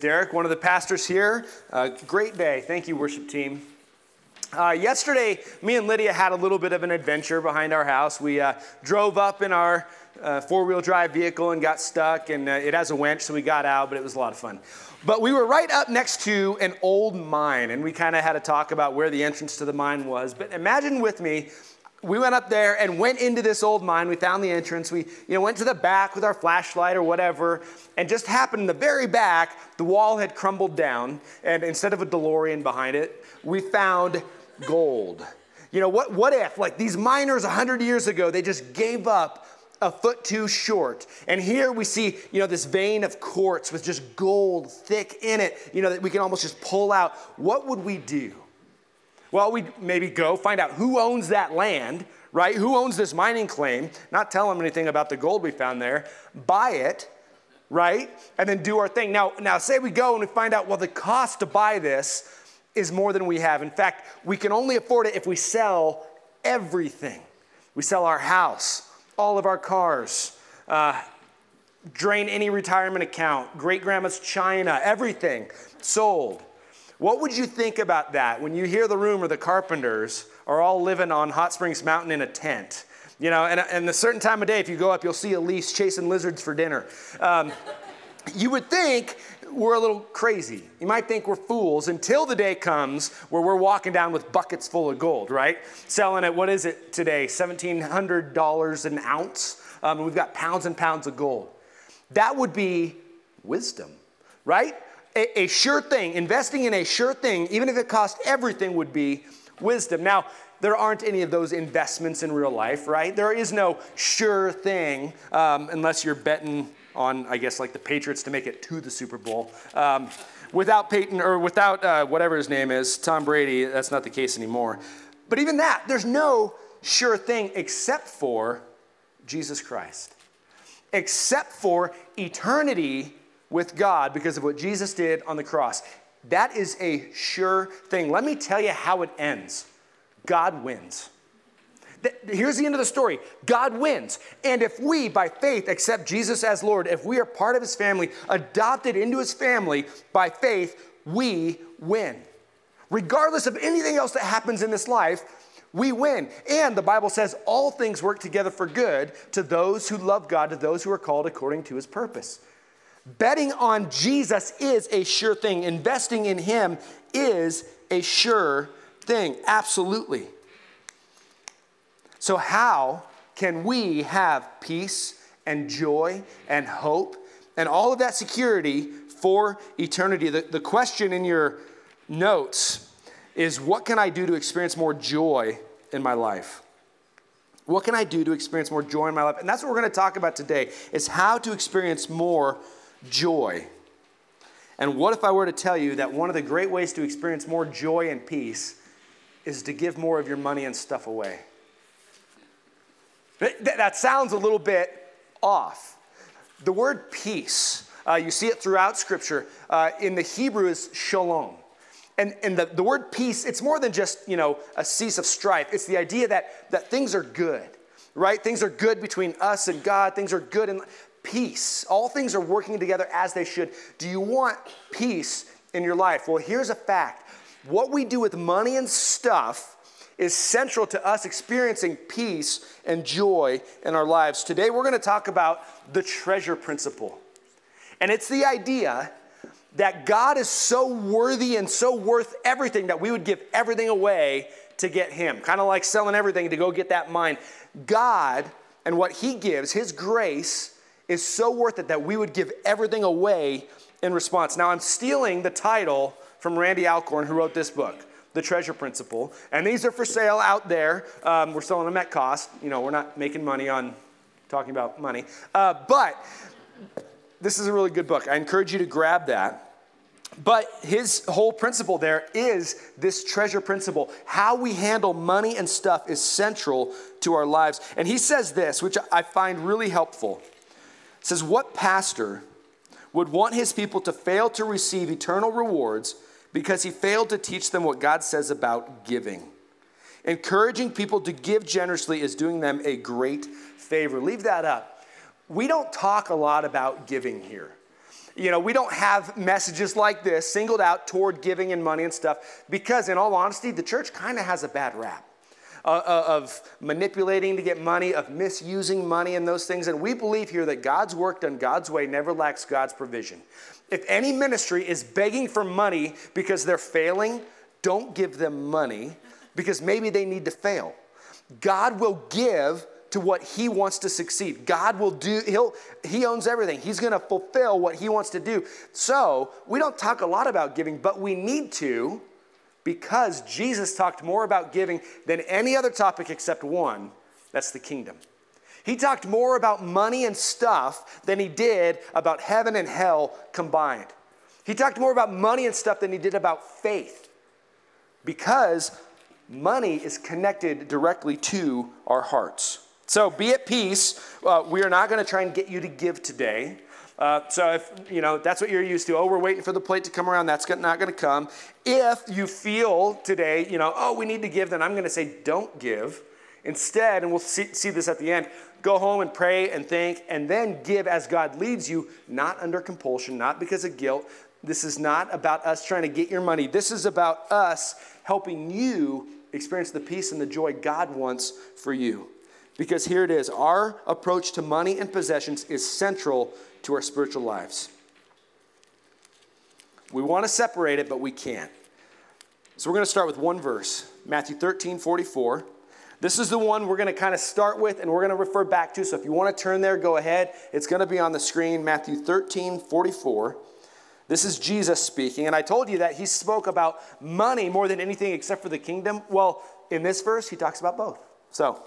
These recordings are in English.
Derek, one of the pastors here. Uh, great day. Thank you, worship team. Uh, yesterday, me and Lydia had a little bit of an adventure behind our house. We uh, drove up in our uh, four wheel drive vehicle and got stuck, and uh, it has a winch, so we got out, but it was a lot of fun. But we were right up next to an old mine, and we kind of had to talk about where the entrance to the mine was. But imagine with me we went up there and went into this old mine. We found the entrance. We you know, went to the back with our flashlight or whatever, and just happened in the very back, the wall had crumbled down, and instead of a DeLorean behind it, we found gold. You know, what, what if, like these miners 100 years ago, they just gave up a foot too short. And here we see, you know, this vein of quartz with just gold thick in it, you know, that we can almost just pull out. What would we do? Well, we maybe go find out who owns that land, right? Who owns this mining claim? Not tell them anything about the gold we found there. Buy it, right? And then do our thing. Now, now say we go and we find out, well, the cost to buy this is more than we have. In fact, we can only afford it if we sell everything. We sell our house, all of our cars, uh, drain any retirement account, great grandma's china, everything sold. What would you think about that when you hear the rumor the carpenters are all living on Hot Springs Mountain in a tent? You know, and, and a certain time of day, if you go up, you'll see Elise chasing lizards for dinner. Um, you would think we're a little crazy. You might think we're fools until the day comes where we're walking down with buckets full of gold, right? Selling at, what is it today? $1,700 an ounce. Um, we've got pounds and pounds of gold. That would be wisdom, right? A, a sure thing, investing in a sure thing, even if it cost everything, would be wisdom. Now, there aren't any of those investments in real life, right? There is no sure thing um, unless you're betting on, I guess, like the Patriots to make it to the Super Bowl. Um, without Peyton or without uh, whatever his name is, Tom Brady, that's not the case anymore. But even that, there's no sure thing except for Jesus Christ, except for eternity with God because of what Jesus did on the cross. That is a sure thing. Let me tell you how it ends God wins. Here's the end of the story God wins. And if we, by faith, accept Jesus as Lord, if we are part of his family, adopted into his family by faith, we win. Regardless of anything else that happens in this life, we win. And the Bible says all things work together for good to those who love God, to those who are called according to his purpose. Betting on Jesus is a sure thing. Investing in Him is a sure thing. Absolutely. So, how can we have peace and joy and hope and all of that security for eternity? The, the question in your notes is what can I do to experience more joy in my life? What can I do to experience more joy in my life? And that's what we're going to talk about today is how to experience more joy. And what if I were to tell you that one of the great ways to experience more joy and peace is to give more of your money and stuff away? That sounds a little bit off. The word peace, uh, you see it throughout Scripture, uh, in the Hebrew is shalom. And, and the, the word peace, it's more than just, you know, a cease of strife. It's the idea that, that things are good, right? Things are good between us and God. Things are good. And peace. All things are working together as they should. Do you want peace in your life? Well, here's a fact what we do with money and stuff is central to us experiencing peace and joy in our lives. Today, we're going to talk about the treasure principle. And it's the idea that God is so worthy and so worth everything that we would give everything away to get Him. Kind of like selling everything to go get that mine. God and what He gives, His grace, is so worth it that we would give everything away in response. Now, I'm stealing the title from Randy Alcorn, who wrote this book, The Treasure Principle. And these are for sale out there. Um, we're selling them at cost. You know, we're not making money on talking about money. Uh, but this is a really good book. I encourage you to grab that. But his whole principle there is this treasure principle. How we handle money and stuff is central to our lives. And he says this, which I find really helpful says, What pastor would want his people to fail to receive eternal rewards because he failed to teach them what God says about giving? Encouraging people to give generously is doing them a great favor. Leave that up. We don't talk a lot about giving here. you know, we don't have messages like this singled out toward giving and money and stuff because, in all honesty, the church kind of has a bad rap. Uh, uh, of manipulating to get money, of misusing money and those things. And we believe here that God's work done God's way never lacks God's provision. If any ministry is begging for money because they're failing, don't give them money because maybe they need to fail. God will give to what he wants to succeed. God will do, he'll, he owns everything. He's to fulfill what he wants to do. So we don't talk a lot about giving, but we need to because Jesus talked more about giving than any other topic except one that's the kingdom. He talked more about money and stuff than he did about heaven and hell combined. He talked more about money and stuff than he did about faith because money is connected directly to our hearts. So be at peace. Uh, we are not going to try and get you to give today. Uh, so if you know that's what you're used to, oh, we're waiting for the plate to come around. That's not going to come. If you feel today, you know, oh, we need to give, then I'm going to say, don't give. Instead, and we'll see, see this at the end, go home and pray and think, and then give as God leads you, not under compulsion, not because of guilt. This is not about us trying to get your money. This is about us helping you experience the peace and the joy God wants for you. Because here it is our approach to money and possessions is central to our spiritual lives. We want to separate it, but we can't. So we're going to start with one verse Matthew 13 44. This is the one we're going to kind of start with and we're going to refer back to. So if you want to turn there, go ahead. It's going to be on the screen, Matthew 13 44. This is Jesus speaking. And I told you that he spoke about money more than anything except for the kingdom. Well, in this verse, he talks about both. So,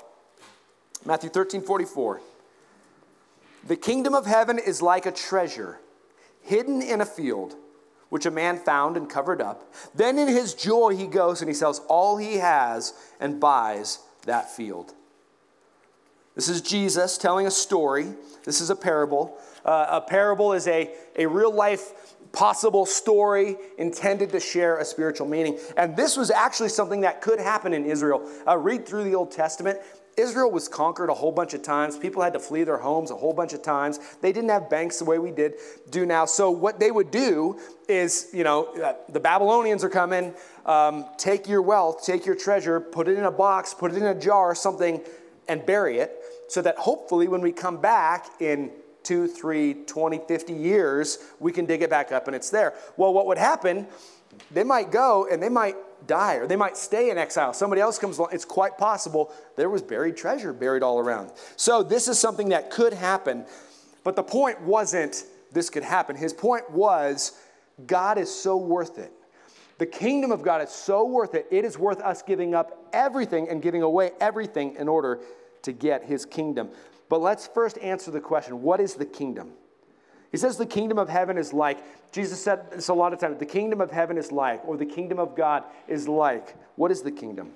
Matthew 13 44. The kingdom of heaven is like a treasure hidden in a field, which a man found and covered up. Then in his joy, he goes and he sells all he has and buys that field. This is Jesus telling a story. This is a parable. Uh, a parable is a, a real life possible story intended to share a spiritual meaning. And this was actually something that could happen in Israel. Uh, read through the Old Testament. Israel was conquered a whole bunch of times. People had to flee their homes a whole bunch of times. They didn't have banks the way we did do now. So what they would do is, you know, uh, the Babylonians are coming. Um, take your wealth, take your treasure, put it in a box, put it in a jar, something, and bury it, so that hopefully when we come back in two, three, 20, 50 years, we can dig it back up and it's there. Well, what would happen? They might go and they might die or they might stay in exile. Somebody else comes along. It's quite possible there was buried treasure buried all around. So this is something that could happen. But the point wasn't this could happen. His point was God is so worth it. The kingdom of God is so worth it. It is worth us giving up everything and giving away everything in order to get his kingdom. But let's first answer the question what is the kingdom? He says the kingdom of heaven is like, Jesus said this a lot of times, the kingdom of heaven is like, or the kingdom of God is like. What is the kingdom?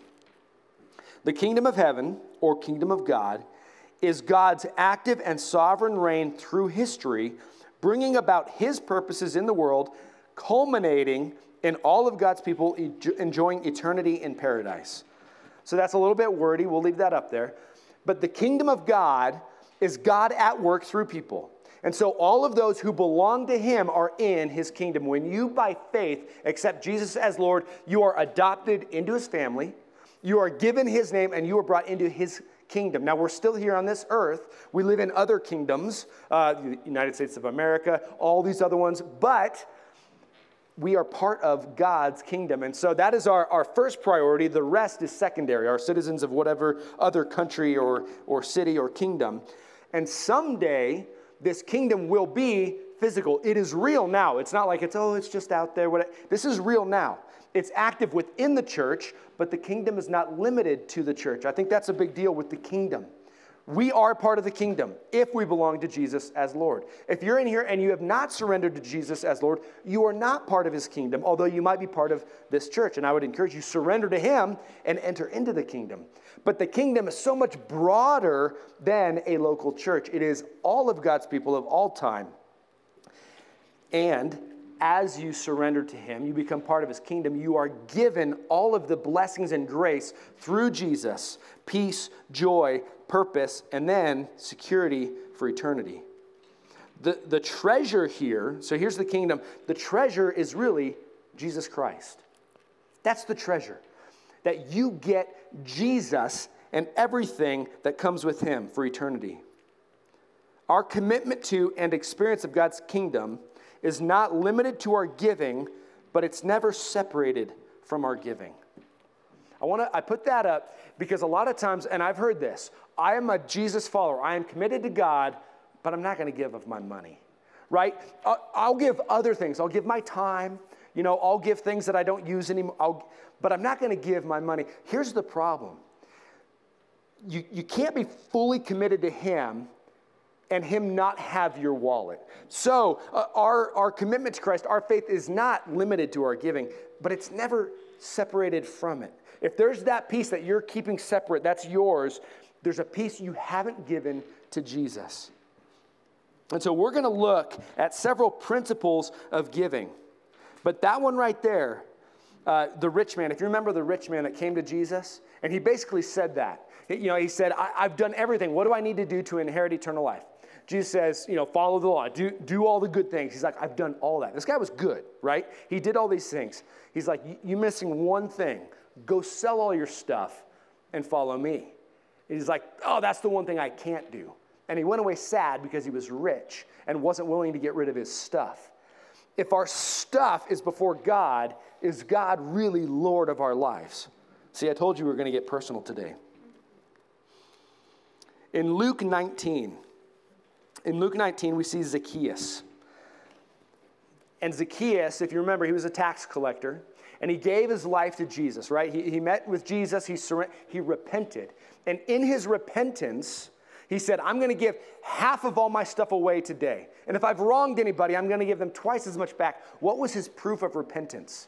The kingdom of heaven, or kingdom of God, is God's active and sovereign reign through history, bringing about his purposes in the world, culminating in all of God's people enjoying eternity in paradise. So that's a little bit wordy. We'll leave that up there. But the kingdom of God is God at work through people. And so all of those who belong to him are in his kingdom. When you, by faith, accept Jesus as Lord, you are adopted into his family, you are given his name, and you are brought into his kingdom. Now, we're still here on this earth. We live in other kingdoms, uh, the United States of America, all these other ones, but we are part of God's kingdom. And so that is our, our first priority. The rest is secondary, our citizens of whatever other country or, or city or kingdom. And someday, this kingdom will be physical. It is real now. It's not like it's, oh, it's just out there. This is real now. It's active within the church, but the kingdom is not limited to the church. I think that's a big deal with the kingdom. We are part of the kingdom if we belong to Jesus as Lord. If you're in here and you have not surrendered to Jesus as Lord, you are not part of his kingdom, although you might be part of this church. And I would encourage you surrender to him and enter into the kingdom. But the kingdom is so much broader than a local church. It is all of God's people of all time. And as you surrender to Him, you become part of His kingdom, you are given all of the blessings and grace through Jesus peace, joy, purpose, and then security for eternity. the, the treasure here, so here's the kingdom, the treasure is really Jesus Christ. That's the treasure. That you get Jesus and everything that comes with him for eternity. Our commitment to and experience of God's kingdom is not limited to our giving, but it's never separated from our giving. I want to I put that up because a lot of times and I've heard this, I am a Jesus follower. I am committed to God, but I'm not going to give of my money. Right? Uh, I'll give other things. I'll give my time. You know, I'll give things that I don't use anymore. I'll, but I'm not going to give my money. Here's the problem. You, you can't be fully committed to Him and him not have your wallet. So, uh, our, our commitment to Christ, our faith is not limited to our giving, but it's never separated from it. If there's that piece that you're keeping separate, that's yours, there's a piece you haven't given to Jesus. And so, we're going to look at several principles of giving. But that one right there, uh, the rich man, if you remember the rich man that came to Jesus, and he basically said that. You know, he said, I've done everything. What do I need to do to inherit eternal life? Jesus says, you know, follow the law, do, do all the good things. He's like, I've done all that. This guy was good, right? He did all these things. He's like, you're missing one thing. Go sell all your stuff and follow me. he's like, oh, that's the one thing I can't do. And he went away sad because he was rich and wasn't willing to get rid of his stuff. If our stuff is before God, is God really Lord of our lives? See, I told you we were going to get personal today. In Luke 19, in Luke 19, we see Zacchaeus. And Zacchaeus, if you remember, he was a tax collector and he gave his life to Jesus, right? He, he met with Jesus, he, sur- he repented. And in his repentance, he said, I'm going to give half of all my stuff away today. And if I've wronged anybody, I'm going to give them twice as much back. What was his proof of repentance?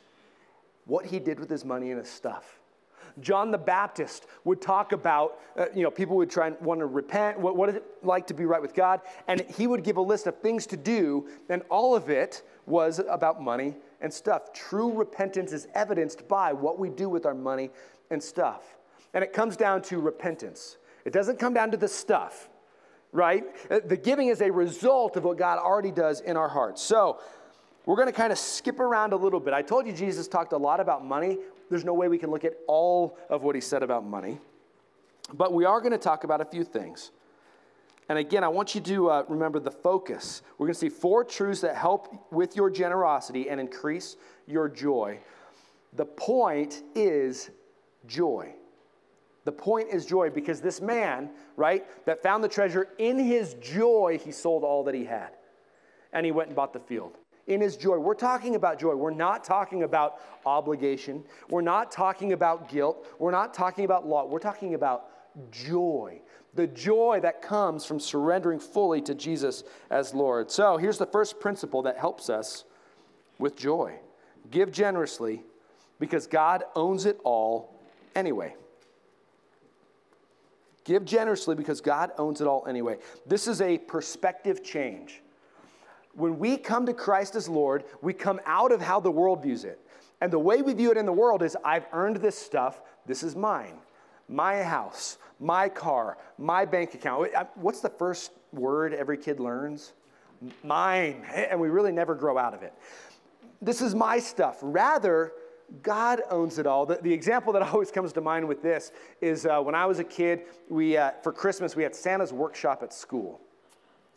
What he did with his money and his stuff. John the Baptist would talk about, uh, you know, people would try and want to repent. What, what is it like to be right with God? And he would give a list of things to do, and all of it was about money and stuff. True repentance is evidenced by what we do with our money and stuff. And it comes down to repentance. It doesn't come down to the stuff, right? Uh, the giving is a result of what God already does in our hearts. So, we're going to kind of skip around a little bit. I told you Jesus talked a lot about money there's no way we can look at all of what he said about money. But we are going to talk about a few things. And again, I want you to uh, remember the focus. We're going to see four truths that help with your generosity and increase your joy. The point is joy. The point is joy because this man, right, that found the treasure, in his joy, he sold all that he had. And he went and bought the field in his joy. We're talking about joy. We're not talking about obligation. We're not talking about guilt. We're not talking about law. We're talking about joy. The joy that comes from surrendering fully to Jesus as Lord. So here's the first principle that helps us with joy give generously because God owns it all anyway. Give generously because God owns it all anyway. This is a perspective change when we come to Christ as Lord, we come out of how the world views it. And the way we view it in the world is I've earned this stuff, this is mine. My house, my car, my bank account. What's the first word every kid learns? Mine. And we really never grow out of it. This is my stuff. Rather, God owns it all. The, the, example that always comes to mind with this is uh, when I was a kid, we, uh, for Christmas, we had Santa's workshop at school.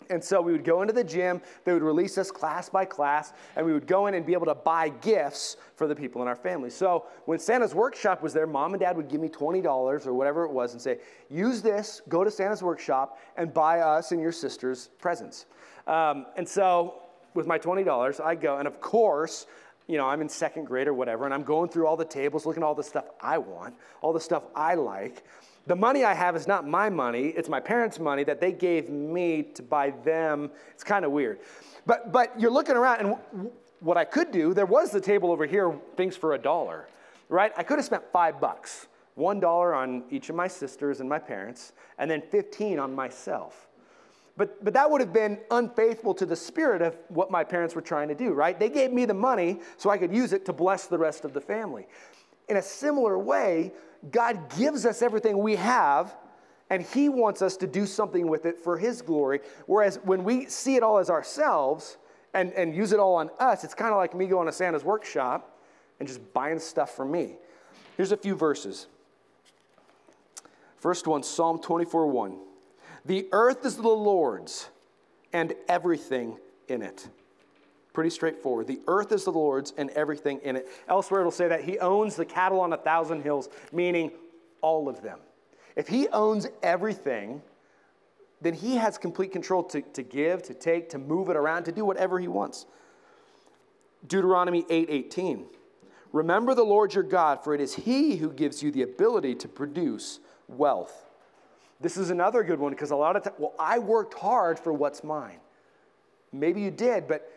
And so we would go into the gym, they would release us class by class, and we would go in and be able to buy gifts for the people in our family. So when Santa's workshop was there, mom and dad would give me $20 or whatever it was and say, use this, go to Santa's workshop, and buy us and your sisters presents. Um, and so with my $20, I go, and of course, you know, I'm in second grade or whatever, and I'm going through all the tables, looking at all the stuff I want, all the stuff I like. The money I have is not my money, it's my parents' money that they gave me to buy them. It's kind of weird. But, but you're looking around, and w- what I could do, there was the table over here, things for a dollar, right? I could have spent five bucks, one dollar on each of my sisters and my parents, and then 15 on myself. But, but that would have been unfaithful to the spirit of what my parents were trying to do, right? They gave me the money so I could use it to bless the rest of the family. In a similar way, God gives us everything we have, and He wants us to do something with it for His glory. Whereas when we see it all as ourselves and, and use it all on us, it's kind of like me going to Santa's workshop and just buying stuff for me. Here's a few verses. First one, Psalm 24 1. The earth is the Lord's and everything in it. Pretty straightforward. The earth is the Lord's and everything in it. Elsewhere, it'll say that He owns the cattle on a thousand hills, meaning all of them. If He owns everything, then He has complete control to, to give, to take, to move it around, to do whatever He wants. Deuteronomy 8 Remember the Lord your God, for it is He who gives you the ability to produce wealth. This is another good one because a lot of times, well, I worked hard for what's mine. Maybe you did, but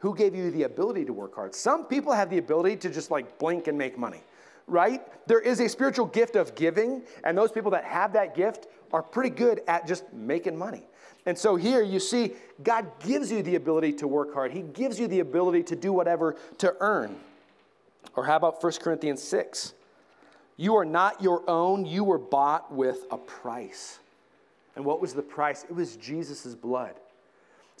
who gave you the ability to work hard? Some people have the ability to just like blink and make money, right? There is a spiritual gift of giving, and those people that have that gift are pretty good at just making money. And so here you see God gives you the ability to work hard. He gives you the ability to do whatever to earn. Or how about 1 Corinthians 6? You are not your own, you were bought with a price. And what was the price? It was Jesus' blood.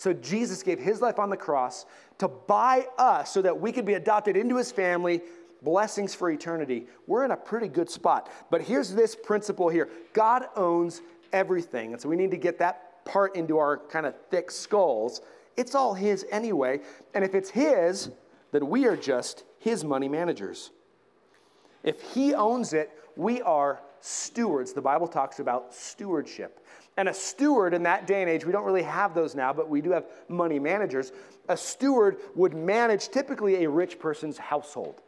So Jesus gave his life on the cross to buy us so that we could be adopted into his family, blessings for eternity. We're in a pretty good spot. But here's this principle here God owns everything. And so we need to get that part into our kind of thick skulls. It's all his anyway. And if it's his, then we are just his money managers. If he owns it, we are stewards. The Bible talks about stewardship. And a steward in that day and age, we don't really have those now, but we do have money managers. A steward would manage typically a rich person's household.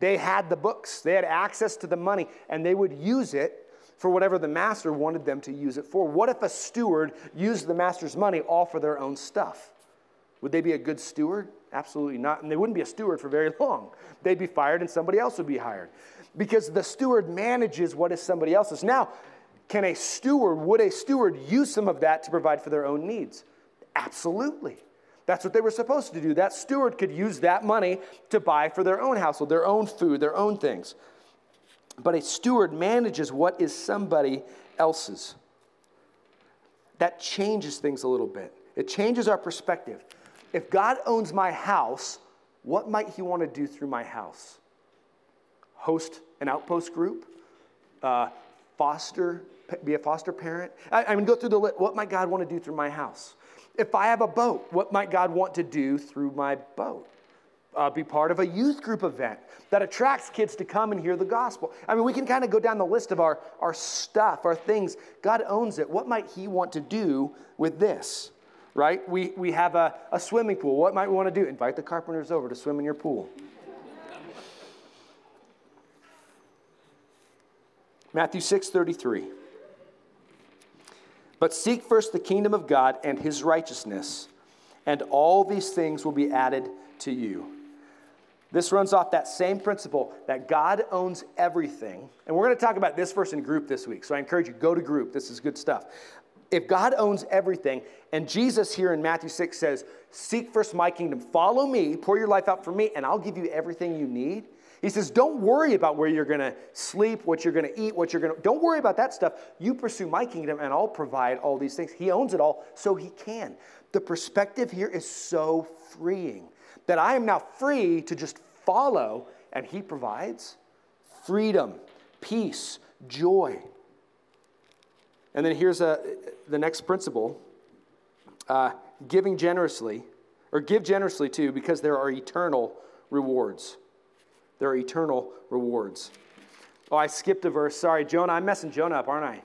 They had the books, they had access to the money, and they would use it for whatever the master wanted them to use it for. What if a steward used the master's money all for their own stuff? Would they be a good steward? Absolutely not. And they wouldn't be a steward for very long. They'd be fired and somebody else would be hired because the steward manages what is somebody else's. Now, can a steward, would a steward use some of that to provide for their own needs? Absolutely. That's what they were supposed to do. That steward could use that money to buy for their own household, their own food, their own things. But a steward manages what is somebody else's. That changes things a little bit. It changes our perspective. If God owns my house, what might He want to do through my house? Host an outpost group? Uh, foster, be a foster parent? I, I mean, go through the list. What might God want to do through my house? If I have a boat, what might God want to do through my boat? Uh, be part of a youth group event that attracts kids to come and hear the gospel. I mean, we can kind of go down the list of our, our stuff, our things. God owns it. What might He want to do with this? Right? We, we have a, a swimming pool. What might we want to do? Invite the carpenters over to swim in your pool. Matthew 6 33. But seek first the kingdom of God and his righteousness, and all these things will be added to you. This runs off that same principle that God owns everything. And we're going to talk about this verse in group this week. So I encourage you, go to group. This is good stuff. If God owns everything, and Jesus here in Matthew 6 says, Seek first my kingdom, follow me, pour your life out for me, and I'll give you everything you need. He says, Don't worry about where you're to sleep, what you're to eat, what you're to. Don't worry about that stuff. You pursue my kingdom, and I'll provide all these things. He owns it all, so he can. The perspective here is so freeing that I am now free to just follow, and he provides freedom, peace, joy. And then here's a, the next principle uh, giving generously, or give generously too, because there are eternal rewards. There are eternal rewards. Oh, I skipped a verse. Sorry, Jonah. I'm messing Jonah up, aren't I?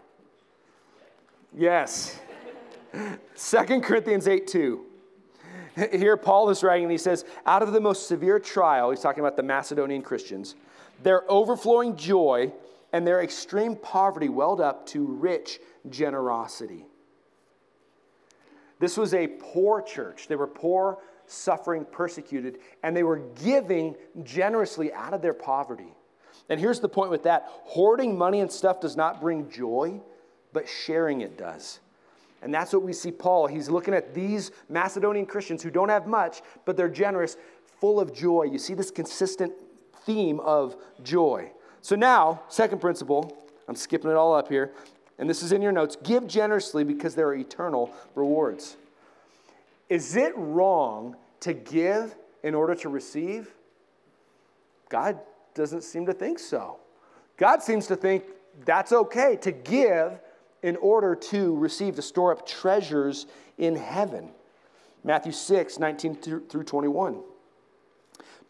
Yes. 2 Corinthians 8 2. Here, Paul is writing, and he says, Out of the most severe trial, he's talking about the Macedonian Christians, their overflowing joy and their extreme poverty welled up to rich generosity. This was a poor church. They were poor, suffering, persecuted, and they were giving generously out of their poverty. And here's the point with that hoarding money and stuff does not bring joy, but sharing it does. And that's what we see Paul. He's looking at these Macedonian Christians who don't have much, but they're generous, full of joy. You see this consistent theme of joy. So now, second principle, I'm skipping it all up here and this is in your notes give generously because there are eternal rewards. Is it wrong to give in order to receive? God doesn't seem to think so. God seems to think that's okay to give in order to receive, to store up treasures in heaven. Matthew 6, 19 through 21.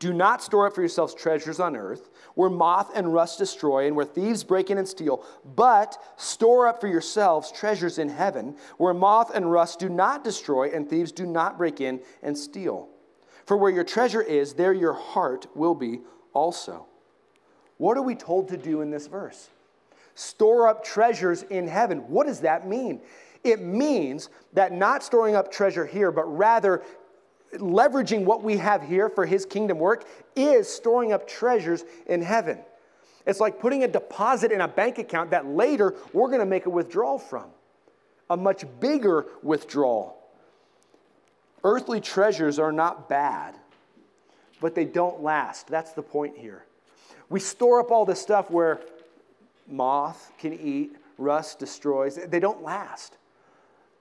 Do not store up for yourselves treasures on earth, where moth and rust destroy and where thieves break in and steal, but store up for yourselves treasures in heaven, where moth and rust do not destroy and thieves do not break in and steal. For where your treasure is, there your heart will be also. What are we told to do in this verse? Store up treasures in heaven. What does that mean? It means that not storing up treasure here, but rather leveraging what we have here for his kingdom work is storing up treasures in heaven. It's like putting a deposit in a bank account that later we're going to make a withdrawal from, a much bigger withdrawal. Earthly treasures are not bad, but they don't last. That's the point here. We store up all this stuff where moth can eat, rust destroys, they don't last.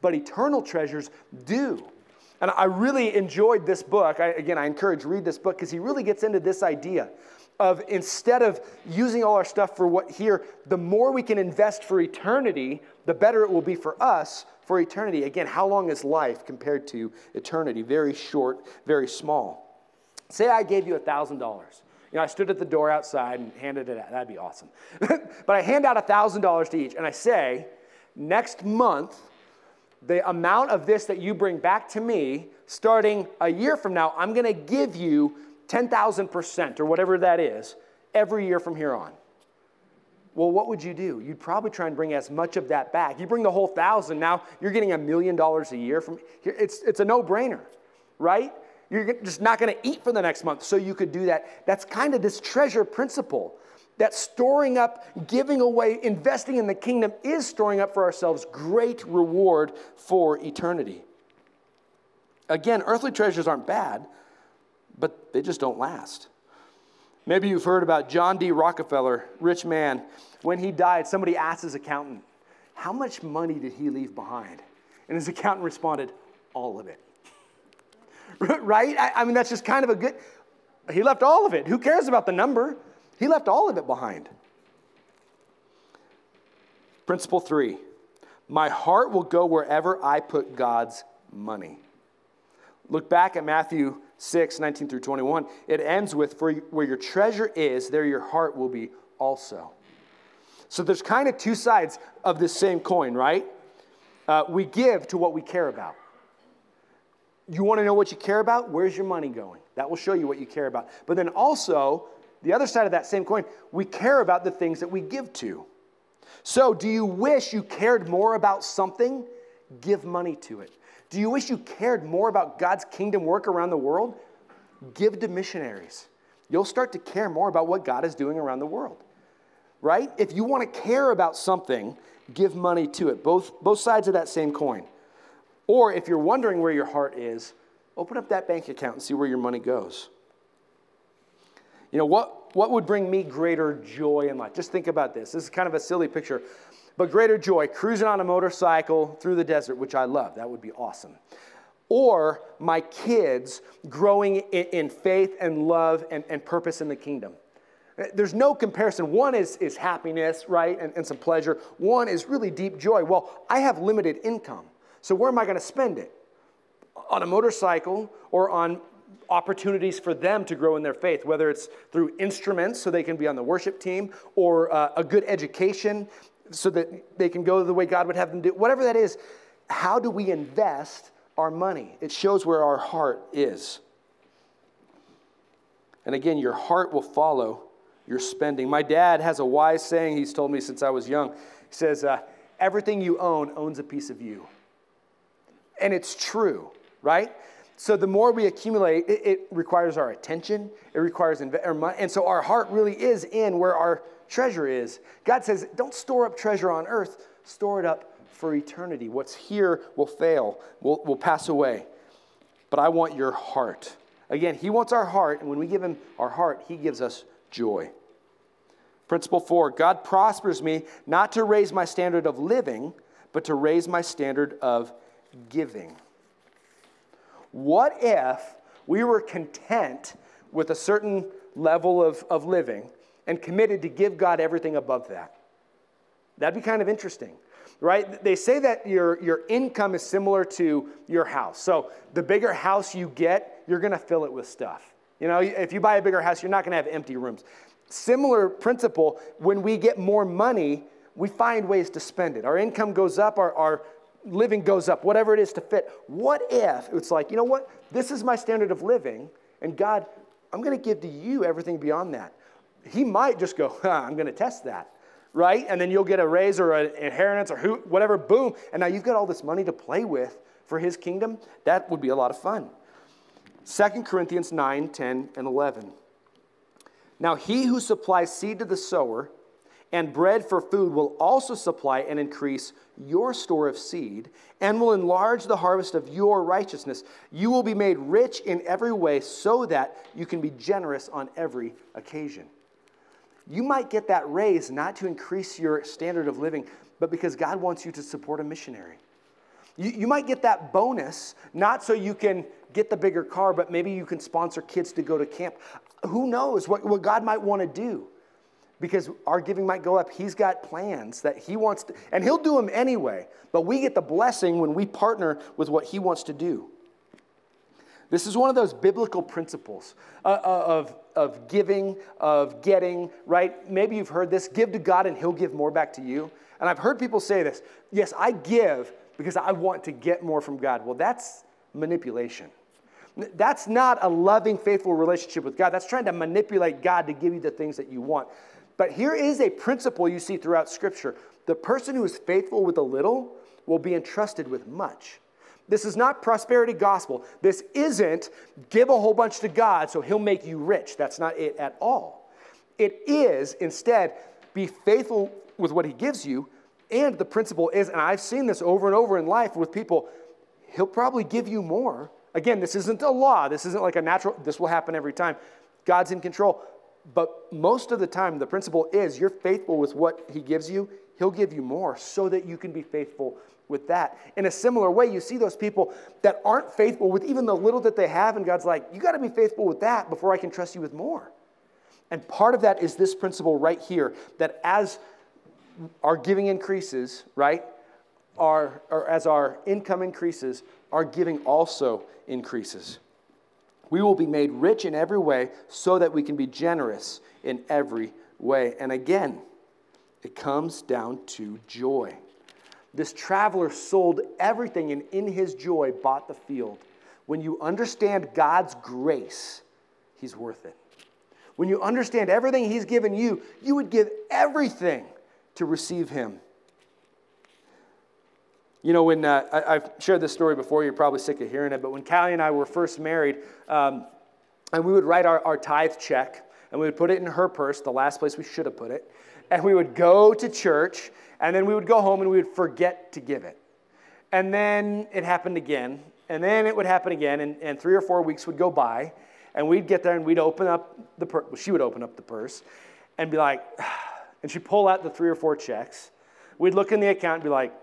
But eternal treasures do. And I really enjoyed this book. I, again, I encourage read this book because he really gets into this idea of instead of using all our stuff for what here, the more we can invest for eternity, the better it will be for us for eternity. Again, how long is life compared to eternity? Very short, very small. Say I gave you a $1,000. You know, I stood at the door outside and handed it out. That'd be awesome. but I hand out a $1,000 to each and I say, next month, the amount of this that you bring back to me, starting a year from now, I'm going to give you 10,000% or whatever that is every year from here on. Well, what would you do? You'd probably try and bring as much of that back. You bring the whole thousand, now you're getting a million dollars a year from here. It's, it's a no brainer, right? You're just not going to eat for the next month, so you could do that. That's kind of this treasure principle that storing up, giving away, investing in the kingdom is storing up for ourselves great reward for eternity. Again, earthly treasures aren't bad, but they just don't last. Maybe you've heard about John D. Rockefeller, rich man. When he died, somebody asked his accountant, How much money did he leave behind? And his accountant responded, All of it. right? I, I mean, that's just kind of a good. He left all of it. Who cares about the number? He left all of it behind. Principle three my heart will go wherever I put God's money. Look back at Matthew 6, 19 through 21. It ends with, For where your treasure is, there your heart will be also. So there's kind of two sides of this same coin, right? Uh, we give to what we care about. You want to know what you care about? Where's your money going? That will show you what you care about. But then also, the other side of that same coin, we care about the things that we give to. So, do you wish you cared more about something? Give money to it. Do you wish you cared more about God's kingdom work around the world? Give to missionaries. You'll start to care more about what God is doing around the world. Right? If you want to care about something, give money to it. Both, both sides of that same coin. Or if you're wondering where your heart is, open up that bank account and see where your money goes. You know, what, what would bring me greater joy in life? Just think about this. This is kind of a silly picture, but greater joy, cruising on a motorcycle through the desert, which I love. That would be awesome. Or my kids growing in, in faith and love and, and purpose in the kingdom. Eh, there's no comparison. One is, is happiness, right, and, and some pleasure. One is really deep joy. Well, I have limited income. So, where am I going to spend it? On a motorcycle or on opportunities for them to grow in their faith, whether it's through instruments so they can be on the worship team or uh, a good education so that they can go the way God would have them do. Whatever that is, how do we invest our money? It shows where our heart is. And again, your heart will follow your spending. My dad has a wise saying he's told me since I was young. He says, uh, Everything you own owns a piece of you. And it's true, right? So the more we accumulate, it, it requires our attention, it requires money. And so our heart really is in where our treasure is. God says, don't store up treasure on earth, store it up for eternity. What's here will fail, will, will pass away. But I want your heart. Again, He wants our heart, and when we give Him our heart, He gives us joy. Principle four God prospers me not to raise my standard of living, but to raise my standard of giving. What if we were content with a certain level of, of living and committed to give God everything above that? That'd be kind of interesting, right? They say that your, your income is similar to your house. So the bigger house you get, you're going to fill it with stuff. You know, if you buy a bigger house, you're not going to have empty rooms. Similar principle, when we get more money, we find ways to spend it. Our income goes up, our, our living goes up, whatever it is to fit. What if it's like, you know what? This is my standard of living, and God, I'm going to give to you everything beyond that. He might just go, huh, I'm going to test that, right? And then you'll get a raise or an inheritance or who, whatever, boom. And now you've got all this money to play with for his kingdom. That would be a lot of fun. 2 Corinthians 9, 10, and 11. Now, he who supplies seed to the sower and bread for food will also supply and increase your store of seed and will enlarge the harvest of your righteousness. You will be made rich in every way so that you can be generous on every occasion. You might get that raise not to increase your standard of living, but because God wants you to support a missionary. You, you might get that bonus not so you can get the bigger car, but maybe you can sponsor kids to go to camp. Who knows what, what God might want to do? Because our giving might go up. He's got plans that He wants to, and He'll do them anyway. But we get the blessing when we partner with what He wants to do. This is one of those biblical principles uh, uh of, of giving, of getting, right? Maybe you've heard this give to God and He'll give more back to you. And I've heard people say this yes, I give because I want to get more from God. Well, that's manipulation. That's not a loving, faithful relationship with God. That's trying to manipulate God to give you the things that you want. But here is a principle you see throughout Scripture the person who is faithful with a little will be entrusted with much. This is not prosperity gospel. This isn't give a whole bunch to God so he'll make you rich. That's not it at all. It is instead be faithful with what he gives you. And the principle is, and I've seen this over and over in life with people, he'll probably give you more Again, this isn't a law. This isn't like a natural, this will happen every time. God's in control. But most of the time, the principle is you're faithful with what He gives you, He'll give you more so that you can be faithful with that. In a similar way, you see those people that aren't faithful with even the little that they have, and God's like, you got to be faithful with that before I can trust you with more. And part of that is this principle right here that as our giving increases, right, our, or as our income increases, our giving also increases. We will be made rich in every way so that we can be generous in every way. And again, it comes down to joy. This traveler sold everything and in his joy bought the field. When you understand God's grace, he's worth it. When you understand everything he's given you, you would give everything to receive him. You know, when uh, I, have shared this story before, you're probably sick of hearing it, but when Callie and I were first married, um, and we would write our, our tithe check, and we would put it in her purse, the last place we should have put it, and we would go to church, and then we would go home and we would forget to give it. And then it happened again, and then it would happen again, and, and three or four weeks would go by, and we'd get there and we'd open up the purse, well, she would open up the purse and be like, and she'd pull out the three or four checks. We'd look in the account and be like,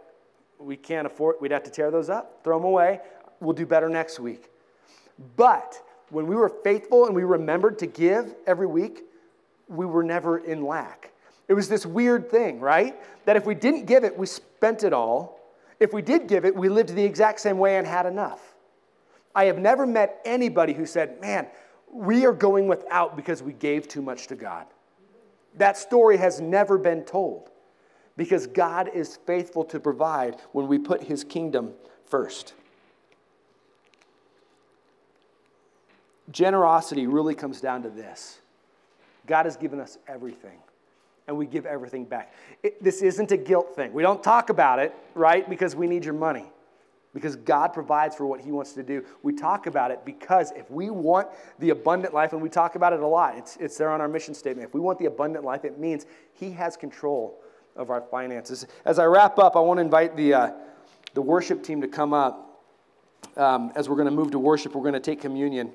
we can't afford, we'd have to tear those up, throw them away. We'll do better next week. But when we were faithful and we remembered to give every week, we were never in lack. It was this weird thing, right? That if we didn't give it, we spent it all. If we did give it, we lived the exact same way and had enough. I have never met anybody who said, man, we are going without because we gave too much to God. That story has never been told because God is faithful to provide when we put his kingdom first. Generosity really comes down to this God has given us everything, and we give everything back. It, this isn't a guilt thing. We don't talk about it, right, because we need your money. Because God provides for what He wants to do. We talk about it because if we want the abundant life, and we talk about it a lot, it's, it's there on our mission statement. If we want the abundant life, it means He has control of our finances. As I wrap up, I want to invite the, uh, the worship team to come up. Um, as we're going to move to worship, we're going to take communion.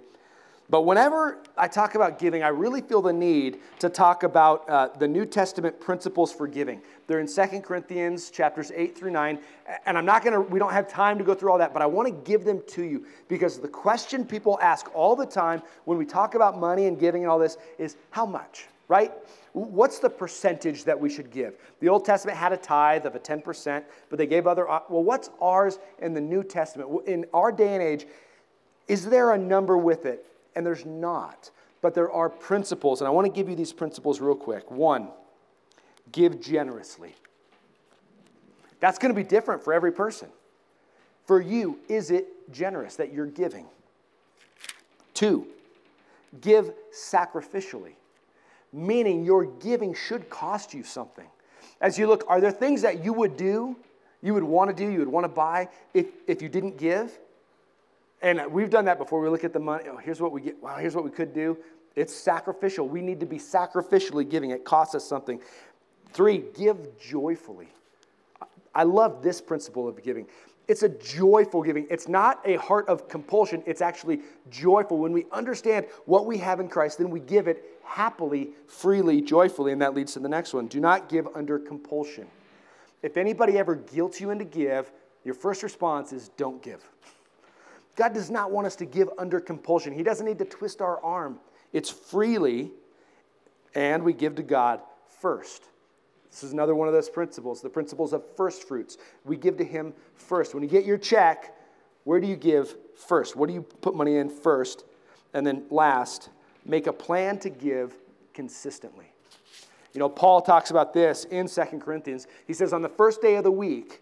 But whenever I talk about giving, I really feel the need to talk about uh, the New Testament principles for giving. They're in 2 Corinthians chapters 8 through 9. And I'm not going to, we don't have time to go through all that, but I want to give them to you because the question people ask all the time when we talk about money and giving and all this is how much, right? What's the percentage that we should give? The Old Testament had a tithe of a 10%, but they gave other, well, what's ours in the New Testament? In our day and age, is there a number with it? And there's not. But there are principles, and I want to give you these principles real quick. One, give generously. That's going to be different for every person. For you, is it generous that you're giving? Two, give sacrificially, meaning your giving should cost you something. As you look, are there things that you would do, you would want to do, you would want to buy if, if you didn't give? And we've done that before. We look at the money. Oh, here's what we get. Wow, here's what we could do. It's sacrificial. We need to be sacrificially giving. It costs us something. Three, give joyfully. I love this principle of giving. It's a joyful giving. It's not a heart of compulsion. It's actually joyful. When we understand what we have in Christ, then we give it happily, freely, joyfully. And that leads to the next one do not give under compulsion. If anybody ever guilts you into give, your first response is don't give. God does not want us to give under compulsion. He doesn't need to twist our arm. It's freely, and we give to God first. This is another one of those principles, the principles of first fruits. We give to Him first. When you get your check, where do you give first? What do you put money in first? And then last, make a plan to give consistently. You know, Paul talks about this in Second Corinthians. He says, on the first day of the week,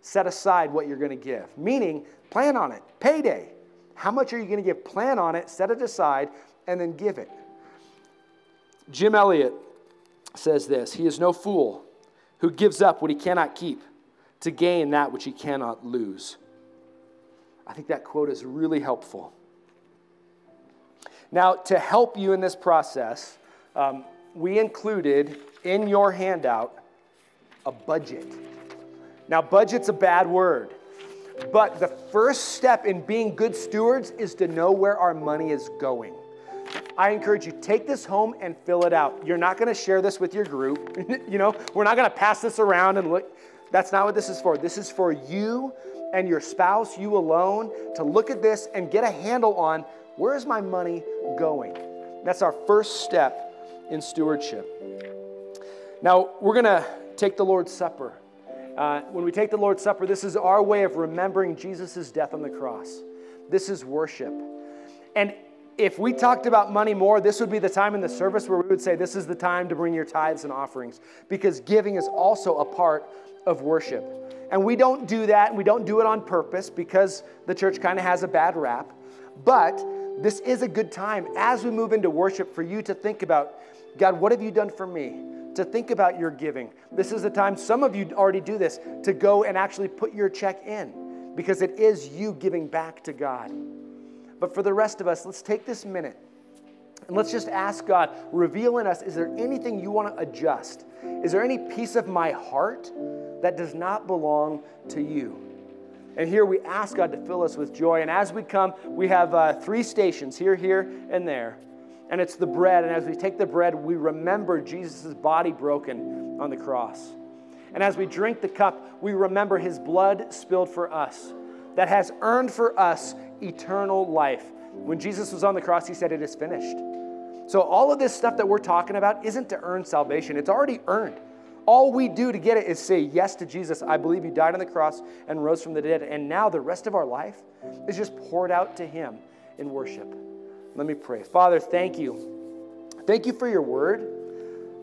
set aside what you're going to give, meaning plan on it. Payday. How much are you going to give? Plan on it, set it aside, and then give it. Jim Elliot says this He is no fool who gives up what he cannot keep to gain that which he cannot lose. I think that quote is really helpful. Now, to help you in this process, um, we included in your handout a budget. Now, budget's a bad word, but the first step in being good stewards is to know where our money is going. I encourage you take this home and fill it out. You're not going to share this with your group. you know, we're not going to pass this around and look. That's not what this is for. This is for you and your spouse, you alone, to look at this and get a handle on where is my money going. That's our first step in stewardship. Now, we're going to take the Lord's Supper. Uh, when we take the Lord's Supper, this is our way of remembering Jesus' death on the cross. This is worship. And if we talked about money more, this would be the time in the service where we would say, This is the time to bring your tithes and offerings, because giving is also a part of worship. And we don't do that, and we don't do it on purpose because the church kind of has a bad rap. But this is a good time as we move into worship for you to think about God, what have you done for me? to think about your giving. This is the time, some of you already do this, to go and actually put your check in because it is you giving back to God. But for the rest of us, let's take this minute and let's just ask God, reveal in us, is there anything you want to adjust? Is there any piece of my heart that does not belong to you? And here we ask God to fill us with joy. And as we come, we have uh, three stations here, here, and there and it's the bread. And as we take the bread, we remember Jesus' body broken on the cross. And as we drink the cup, we remember his blood spilled for us that has earned for us eternal life. When Jesus was on the cross, he said, It is finished. So, all of this stuff that we're talking about isn't to earn salvation, it's already earned. All we do to get it is say yes to Jesus. I believe you died on the cross and rose from the dead. And now the rest of our life is just poured out to him in worship. Let me pray. Father, thank you. Thank you for your word.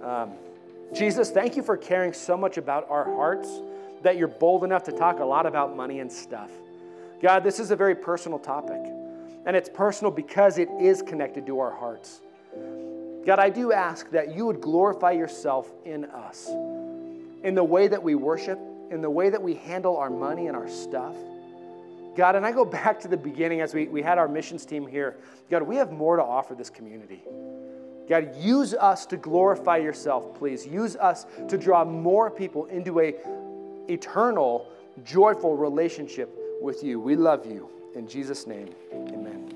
Um, Jesus, thank you for caring so much about our hearts that you're bold enough to talk a lot about money and stuff. God, this is a very personal topic, and it's personal because it is connected to our hearts. God, I do ask that you would glorify yourself in us, in the way that we worship, in the way that we handle our money and our stuff. God, and I go back to the beginning as we, we had our missions team here. God, we have more to offer this community. God, use us to glorify yourself, please. Use us to draw more people into a eternal, joyful relationship with you. We love you. In Jesus' name, amen.